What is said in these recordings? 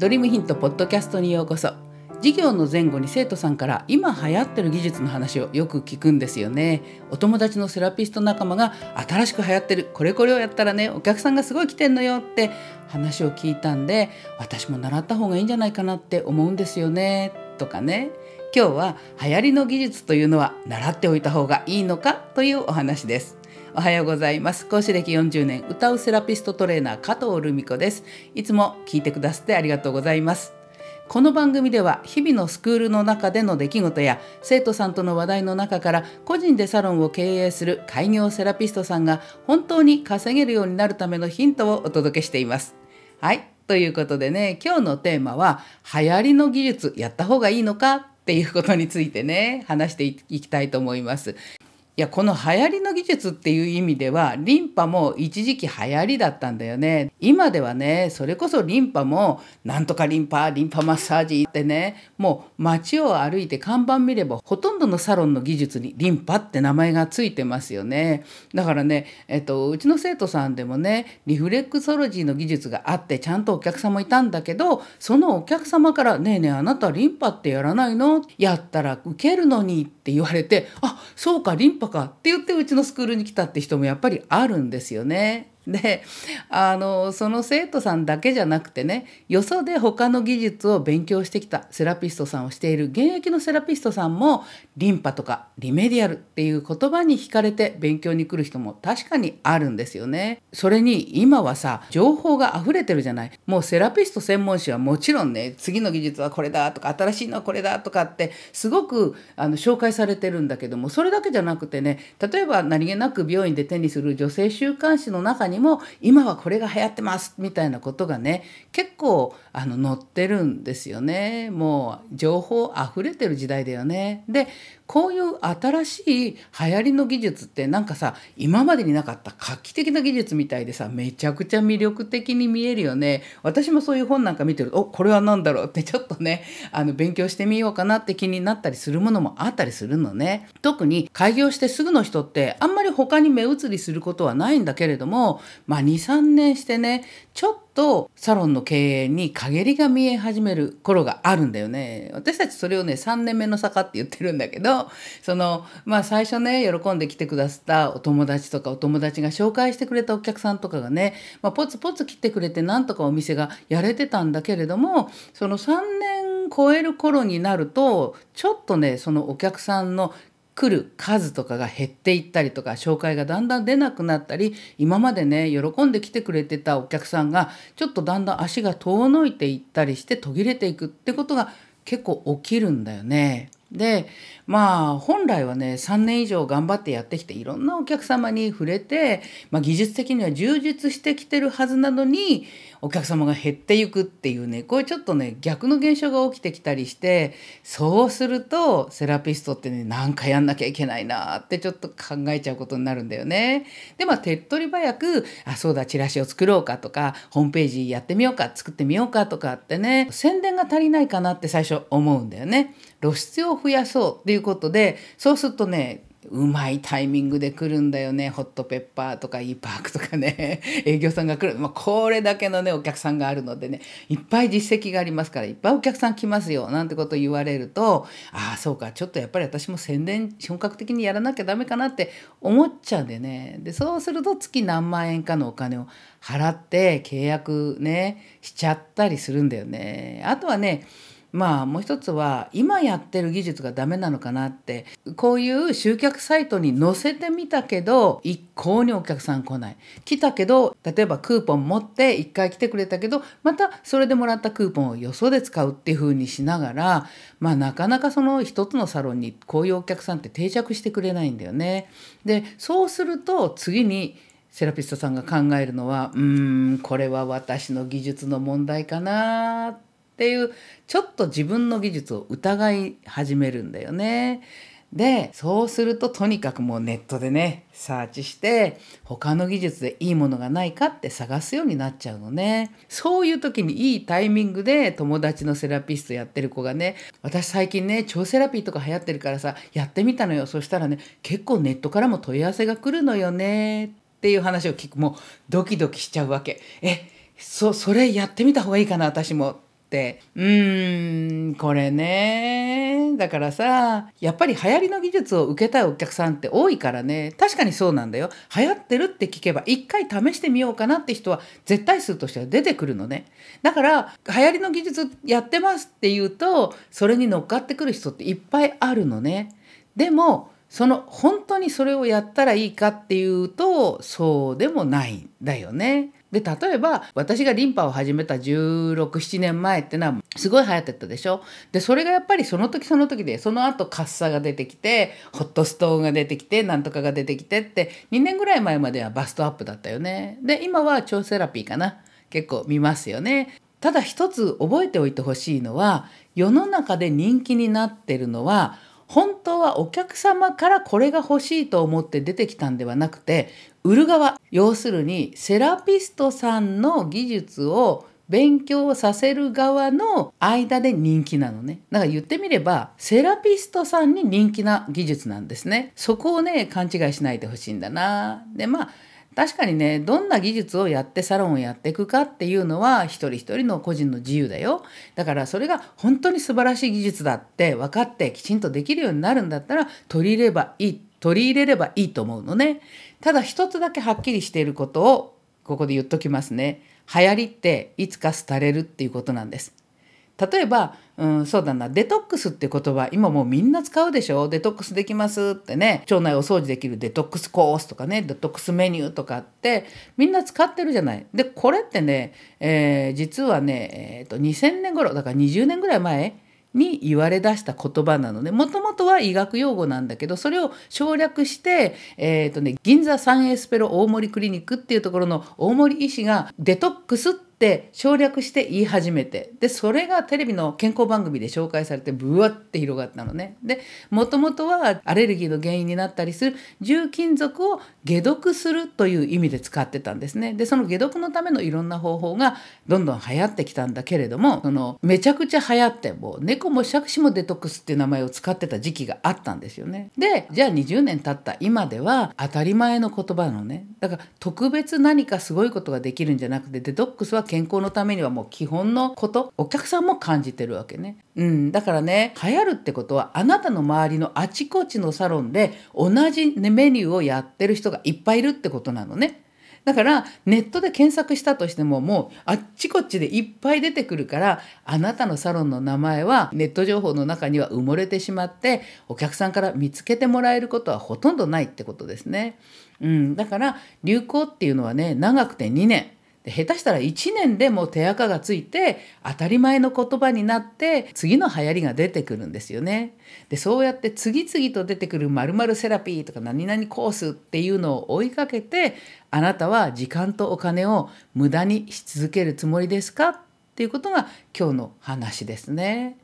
ドリームヒントポッドキャストにようこそ。授業の前後に生徒さんから今流行ってる技術の話をよく聞くんですよね。お友達のセラピスト仲間が新しく流行ってるこれこれをやったらねお客さんがすごい来てんのよって話を聞いたんで私も習った方がいいんじゃないかなって思うんですよね。とかね。今日は流行りの技術というのは習っておいた方がいいのかというお話です。おはようございます。講師歴40年歌うセラピストトレーナー加藤留美子です。いつも聞いてくださってありがとうございます。この番組では日々のスクールの中での出来事や生徒さんとの話題の中から個人でサロンを経営する開業セラピストさんが本当に稼げるようになるためのヒントをお届けしています。はい。ということでね今日のテーマは流行りの技術やった方がいいのかっていうことについてね話していきたいと思います。いやこの流行りの技術っていう意味ではリンパも一時期流行りだったんだよね。今ではねそれこそリンパもなんとかリンパリンパマッサージってねもう街を歩いて看板見ればほとんどのサロンの技術にリンパって名前がついてますよね。だからね、えっと、うちの生徒さんでもねリフレクソロジーの技術があってちゃんとお客様いたんだけどそのお客様から「ねえねえあなたリンパってやらないの？やったら受けるのに」って言われて「あそうかリンパかって言ってうちのスクールに来たって人もやっぱりあるんですよね。であのその生徒さんだけじゃなくてねよそで他の技術を勉強してきたセラピストさんをしている現役のセラピストさんもリンパとかリメディアルっていう言葉に惹かれて勉強に来る人も確かにあるんですよね。それに今はさ情報が溢れてるじゃない。もうセラピスト専門誌はもちろんね次の技術はこれだとか新しいのはこれだとかってすごくあの紹介されてるんだけどもそれだけじゃなくてね例えば何気なく病院で手にする女性週刊誌の中にも今はこれが流行ってますみたいなことがね結構あの載ってるんですよね。もう情報あふれてる時代だよね。でこういう新しい流行りの技術ってなんかさ今までになかった画期的な技術みたいでさめちゃくちゃ魅力的に見えるよね。私もそういう本なんか見てるとおこれは何だろうってちょっとねあの勉強してみようかなって気になったりするものもあったりするのね。特に開業してすぐの人ってあんまり他に目移りすることはないんだけれどもまあ23年してねちょっととサロンの経営に陰りが見え始める頃があるんだよね。私たちそれをね3年目の坂って言ってるんだけどそのまあ最初ね喜んで来てくださったお友達とかお友達が紹介してくれたお客さんとかがね、まあ、ポツポツ来てくれてなんとかお店がやれてたんだけれどもその3年超える頃になるとちょっとねそのお客さんの来る数とかが減っていったりとか紹介がだんだん出なくなったり今までね喜んで来てくれてたお客さんがちょっとだんだん足が遠のいていったりして途切れていくってことが結構起きるんだよね。でまあ本来はね3年以上頑張ってやってきていろんなお客様に触れて、まあ、技術的には充実してきてるはずなのにお客様が減っていくっていうねこういうちょっとね逆の現象が起きてきたりしてそうするとセラピストってねなんかやんなきゃいけないなってちょっと考えちゃうことになるんだよね。でまあ手っ取り早くあそうだチラシを作ろうかとかホームページやってみようか作ってみようかとかってね宣伝が足りないかなって最初思うんだよね。露出を増やそうっていうことでそうするとねうまいタイミングで来るんだよねホットペッパーとか e パークとかね 営業さんが来る、まあ、これだけのねお客さんがあるのでねいっぱい実績がありますからいっぱいお客さん来ますよなんてこと言われるとああそうかちょっとやっぱり私も宣伝本格的にやらなきゃダメかなって思っちゃうんでねでそうすると月何万円かのお金を払って契約ねしちゃったりするんだよね。あとはねまあもう一つは今やってる技術がダメなのかなってこういう集客サイトに載せてみたけど一向にお客さん来ない来たけど例えばクーポン持って一回来てくれたけどまたそれでもらったクーポンをよそで使うっていう風にしながらまあなかなかその一つのサロンにこういうお客さんって定着してくれないんだよね。でそうすると次にセラピストさんが考えるのはうーんこれは私の技術の問題かなってっていうちょっと自分の技術を疑い始めるんだよね。でそうするととにかくもうネットでねサーチして他の技術でいいものがないかって探すようになっちゃうのね。そういう時にいいタイミングで友達のセラピストやってる子がね私最近ね超セラピーとか流行ってるからさやってみたのよ。そしたらね結構ネットからも問い合わせが来るのよね。っていう話を聞くもうドキドキしちゃうわけ。えそそれやってみた方がいいかな私も。ってうーんこれね。だからさやっぱり流行りの技術を受けたいお客さんって多いからね。確かにそうなんだよ。流行ってるって聞けば一回試してみようかなって人は絶対数としては出てくるのね。だから流行りの技術やってますって言うとそれに乗っかってくる人っていっぱいあるのね。でもその本当にそれをやったらいいかっていうとそうでもないんだよね。で例えば私がリンパを始めた1617年前ってのはすごい流行ってたでしょ。でそれがやっぱりその時その時でその後カッサが出てきてホットストーンが出てきてなんとかが出てきてって2年ぐらい前まではバストアップだったよね。で今は超セラピーかな。結構見ますよね。ただ一つ覚えておいてほしいのは世の中で人気になってるのは本当はお客様からこれが欲しいと思って出てきたんではなくて売る側要するにセラピストさんの技術を勉強させる側の間で人気なのね。だから言ってみればセラピストさんに人気な技術なんですね。そこをね勘違いしないでほしいんだな。でまあ確かにねどんな技術をやってサロンをやっていくかっていうのは一人一人の個人の自由だよ。だからそれが本当に素晴らしい技術だって分かってきちんとできるようになるんだったら取り入れればいい取り入れればいいと思うのね。ただ一つだけはっきりしていることをここで言っときますね。流行りっていつか廃れるっていうことなんです。例えば、うん、そうだなデトックスって言葉今もうみんな使うでしょ？デトックスできますってね腸内お掃除できるデトックスコースとかねデトックスメニューとかってみんな使ってるじゃない。でこれってね、えー、実はね、えーと、2000年頃だから20年ぐらい前に言われ出した言葉なのねもともとは医学用語なんだけどそれを省略して、えーとね、銀座サンエスペロ大森クリニックっていうところの大森医師がデトックスってって省略して言い始めてでそれがテレビの健康番組で紹介されてブワッて広がったのね。でもともとはアレルギーの原因になったりする重金属を解毒するという意味で使ってたんですね。でその解毒のためのいろんな方法がどんどん流行ってきたんだけれどもそのめちゃくちゃ流行ってもう猫も杓子もデトックスっていう名前を使ってた時期があったんですよね。でじゃあ20年経った今では当たり前の言葉のね。だから特別何かすごいことができるんじゃなくてデトックスは健康のためにはもう基本のことお客さんも感じてるわけね。うん、だからね流行るってことはあなたの周りのあちこちのサロンで同じ、ね、メニューをやってる人がいっぱいいるってことなのね。だからネットで検索したとしてももうあっちこっちでいっぱい出てくるからあなたのサロンの名前はネット情報の中には埋もれてしまってお客さんから見つけてもらえることはほとんどないってことですね。うん、だから流行っていうのはね長くて2年で下手したら1年でもう手垢がついて当たり前の言葉になって次の流行りが出てくるんですよね。でそうやって次々と出てくる〇〇セラピーとか何々コースっていうのを追いかけてあなたは時間とお金を無駄にし続けるつもりですかっていうことが今日の話ですね。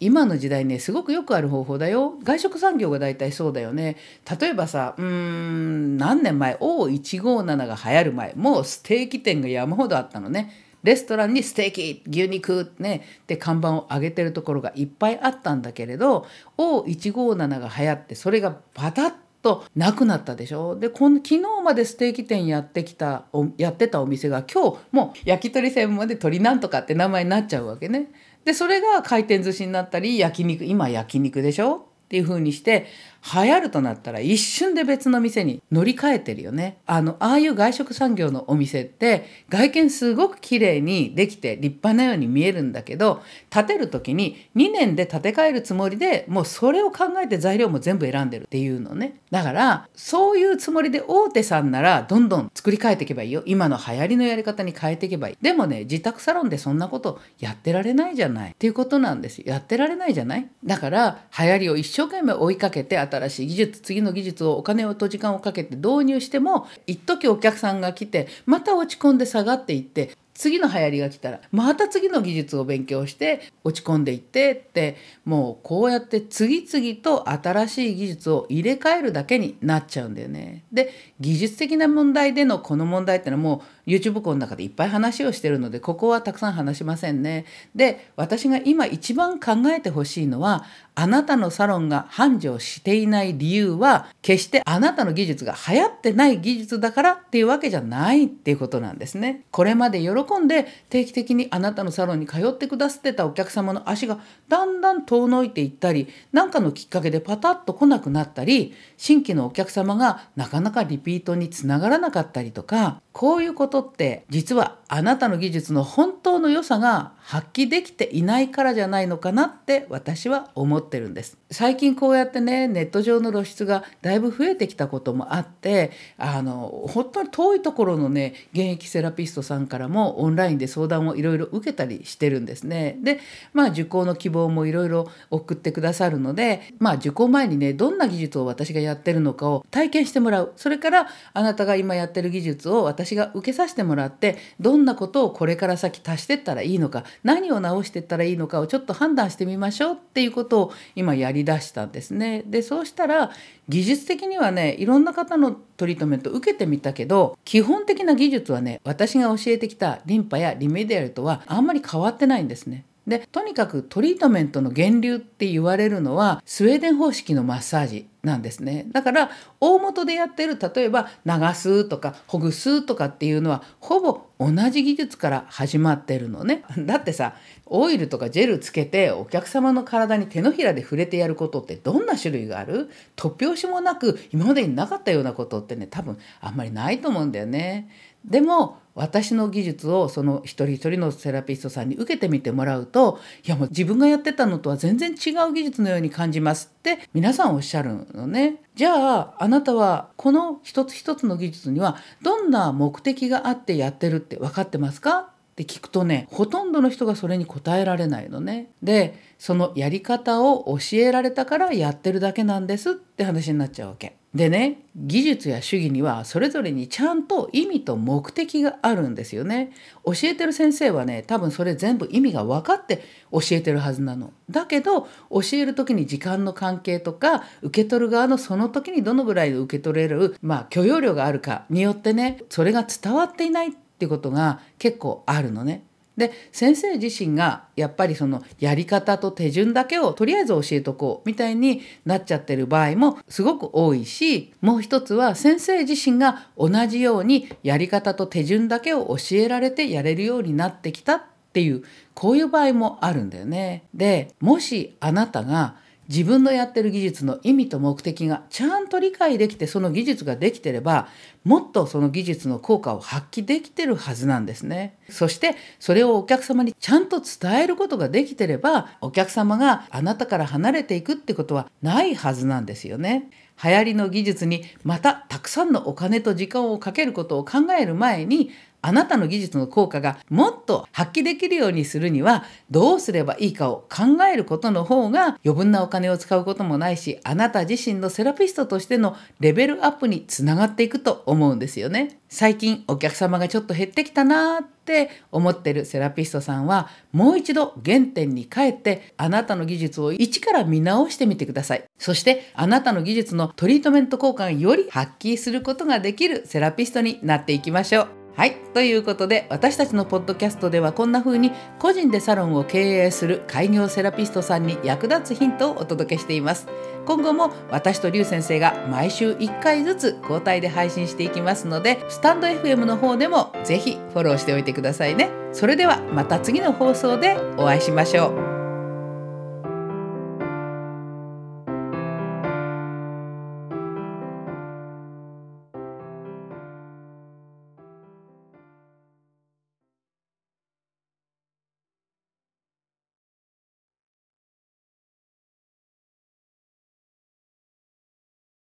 今の時代ねすごくよくある方法だよ。外食産業が大体そうだよね。例えばさうん何年前？O157 が流行る前。もうステーキ店が山ほどあったのね。レストランにステーキ牛肉ね。って看板を上げてるところがいっぱいあったんだけれど O157 が流行ってそれがバタッとなくなったでしょ？でこの昨日までステーキ店やってきたやってたお店が今日もう焼き鳥専門で鳥なんとかって名前になっちゃうわけね。でそれが回転寿司になったり焼肉今焼肉でしょ？っていう風にして流行るとなったら一瞬で別の店に乗り換えてるよね。あの、ああいう外食産業のお店って外見すごく綺麗にできて立派なように見えるんだけど、建てる時に2年で建て替えるつもりでもうそれを考えて材料も全部選んでるっていうのね。だから、そういうつもりで大手さんならどんどん作り変えていけばいいよ。今の流行りのやり方に変えていけばいい。でもね、自宅サロンでそんなことやってられないじゃない。っていうことなんですよ。やってられないじゃないだから、流行りを一生懸命追いかけて新しい技術次の技術をお金をと時間をかけて導入しても一時お客さんが来てまた落ち込んで下がっていって次の流行りが来たらまた次の技術を勉強して落ち込んでいってってもうこうやって次々と新しい技術を入れ替えるだけになっちゃうんだよね。で技術的な問題でのこの問題ってのはもう YouTube 校の中でいっぱい話をしてるのでここはたくさん話しませんね。で私が今一番考えてほしいのはあなたのサロンが繁盛していない理由は決してあなたの技術が流行ってない技術だからっていうわけじゃないっていうことなんですね。これまで喜んで定期的にあなたのサロンに通ってくださってたお客様の足がだんだん遠のいていったり何かのきっかけでパタッと来なくなったり新規のお客様がなかなかリピートにつながらなかったりとかこういうこととって実はあなたの技術の本当の良さが発揮できていないからじゃないのかなって私は思ってるんです。最近こうやってねネット上の露出がだいぶ増えてきたこともあってあの本当に遠いところのね現役セラピストさんからもオンラインで相談をいろいろ受けたりしてるんですね。でまあ受講の希望もいろいろ送ってくださるのでまあ受講前にねどんな技術を私がやってるのかを体験してもらう。それからあなたが今やってる技術を私が受けさせてもらってどんなことをこれから先足してったらいいのか何を直していったらいいのかをちょっと判断してみましょうっていうことを今やりだしたんですね。でそうしたら技術的にはねいろんな方のトリートメント受けてみたけど基本的な技術はね私が教えてきたリンパやリメディアルとはあんまり変わってないんですね。でとにかくトリートメントの源流って言われるのはスウェーデン方式のマッサージなんですね。だから大元でやってる例えば流すとかほぐすとかっていうのはほぼ同じ技術から始まってるのね。だってさオイルとかジェルつけてお客様の体に手のひらで触れてやることってどんな種類がある？突拍子もなく今までになかったようなことってね多分あんまりないと思うんだよね。でも私の技術をその一人一人のセラピストさんに受けてみてもらうといやもう自分がやってたのとは全然違う技術のように感じますって皆さんおっしゃるのね。じゃああなたはこの一つ一つの技術にはどんな目的があってやってるって分かってますか？って聞くとねほとんどの人がそれに答えられないのね。でそのやり方を教えられたからやってるだけなんですって話になっちゃうわけ。でね技術や主義にはそれぞれにちゃんと意味と目的があるんですよね。教えてる先生はね多分それ全部意味が分かって教えてるはずなの。だけど教える時に時間の関係とか受け取る側のその時にどのぐらい受け取れる、まあ、許容量があるかによってねそれが伝わっていないってことが結構あるのね。で先生自身がやっぱりそのやり方と手順だけをとりあえず教えとこうみたいになっちゃってる場合もすごく多いしもう一つは先生自身が同じようにやり方と手順だけを教えられてやれるようになってきたっていうこういう場合もあるんだよね。でもしあなたが自分のやってる技術の意味と目的がちゃんと理解できてその技術ができてればもっとその技術の効果を発揮できてるはずなんですね。そしてそれをお客様にちゃんと伝えることができてればお客様があなたから離れていくってことはないはずなんですよね。流行りの技術にまたたくさんのお金と時間をかけることを考える前にあなたの技術の効果がもっと発揮できるようにするにはどうすればいいかを考えることの方が余分なお金を使うこともないしあなた自身のセラピストとしてのレベルアップにつながっていくと思うんですよね。最近お客様がちょっと減ってきたなーって思ってるセラピストさんはもう一度原点に帰ってあなたの技術を一から見直してみてください。そしてあなたの技術のトリートメント効果がより発揮することができるセラピストになっていきましょう。はい。ということで、私たちのポッドキャストではこんな風に個人でサロンを経営する開業セラピストさんに役立つヒントをお届けしています。今後も私とリュウ先生が毎週1回ずつ交代で配信していきますので、スタンド FM の方でもぜひフォローしておいてくださいね。それではまた次の放送でお会いしましょう。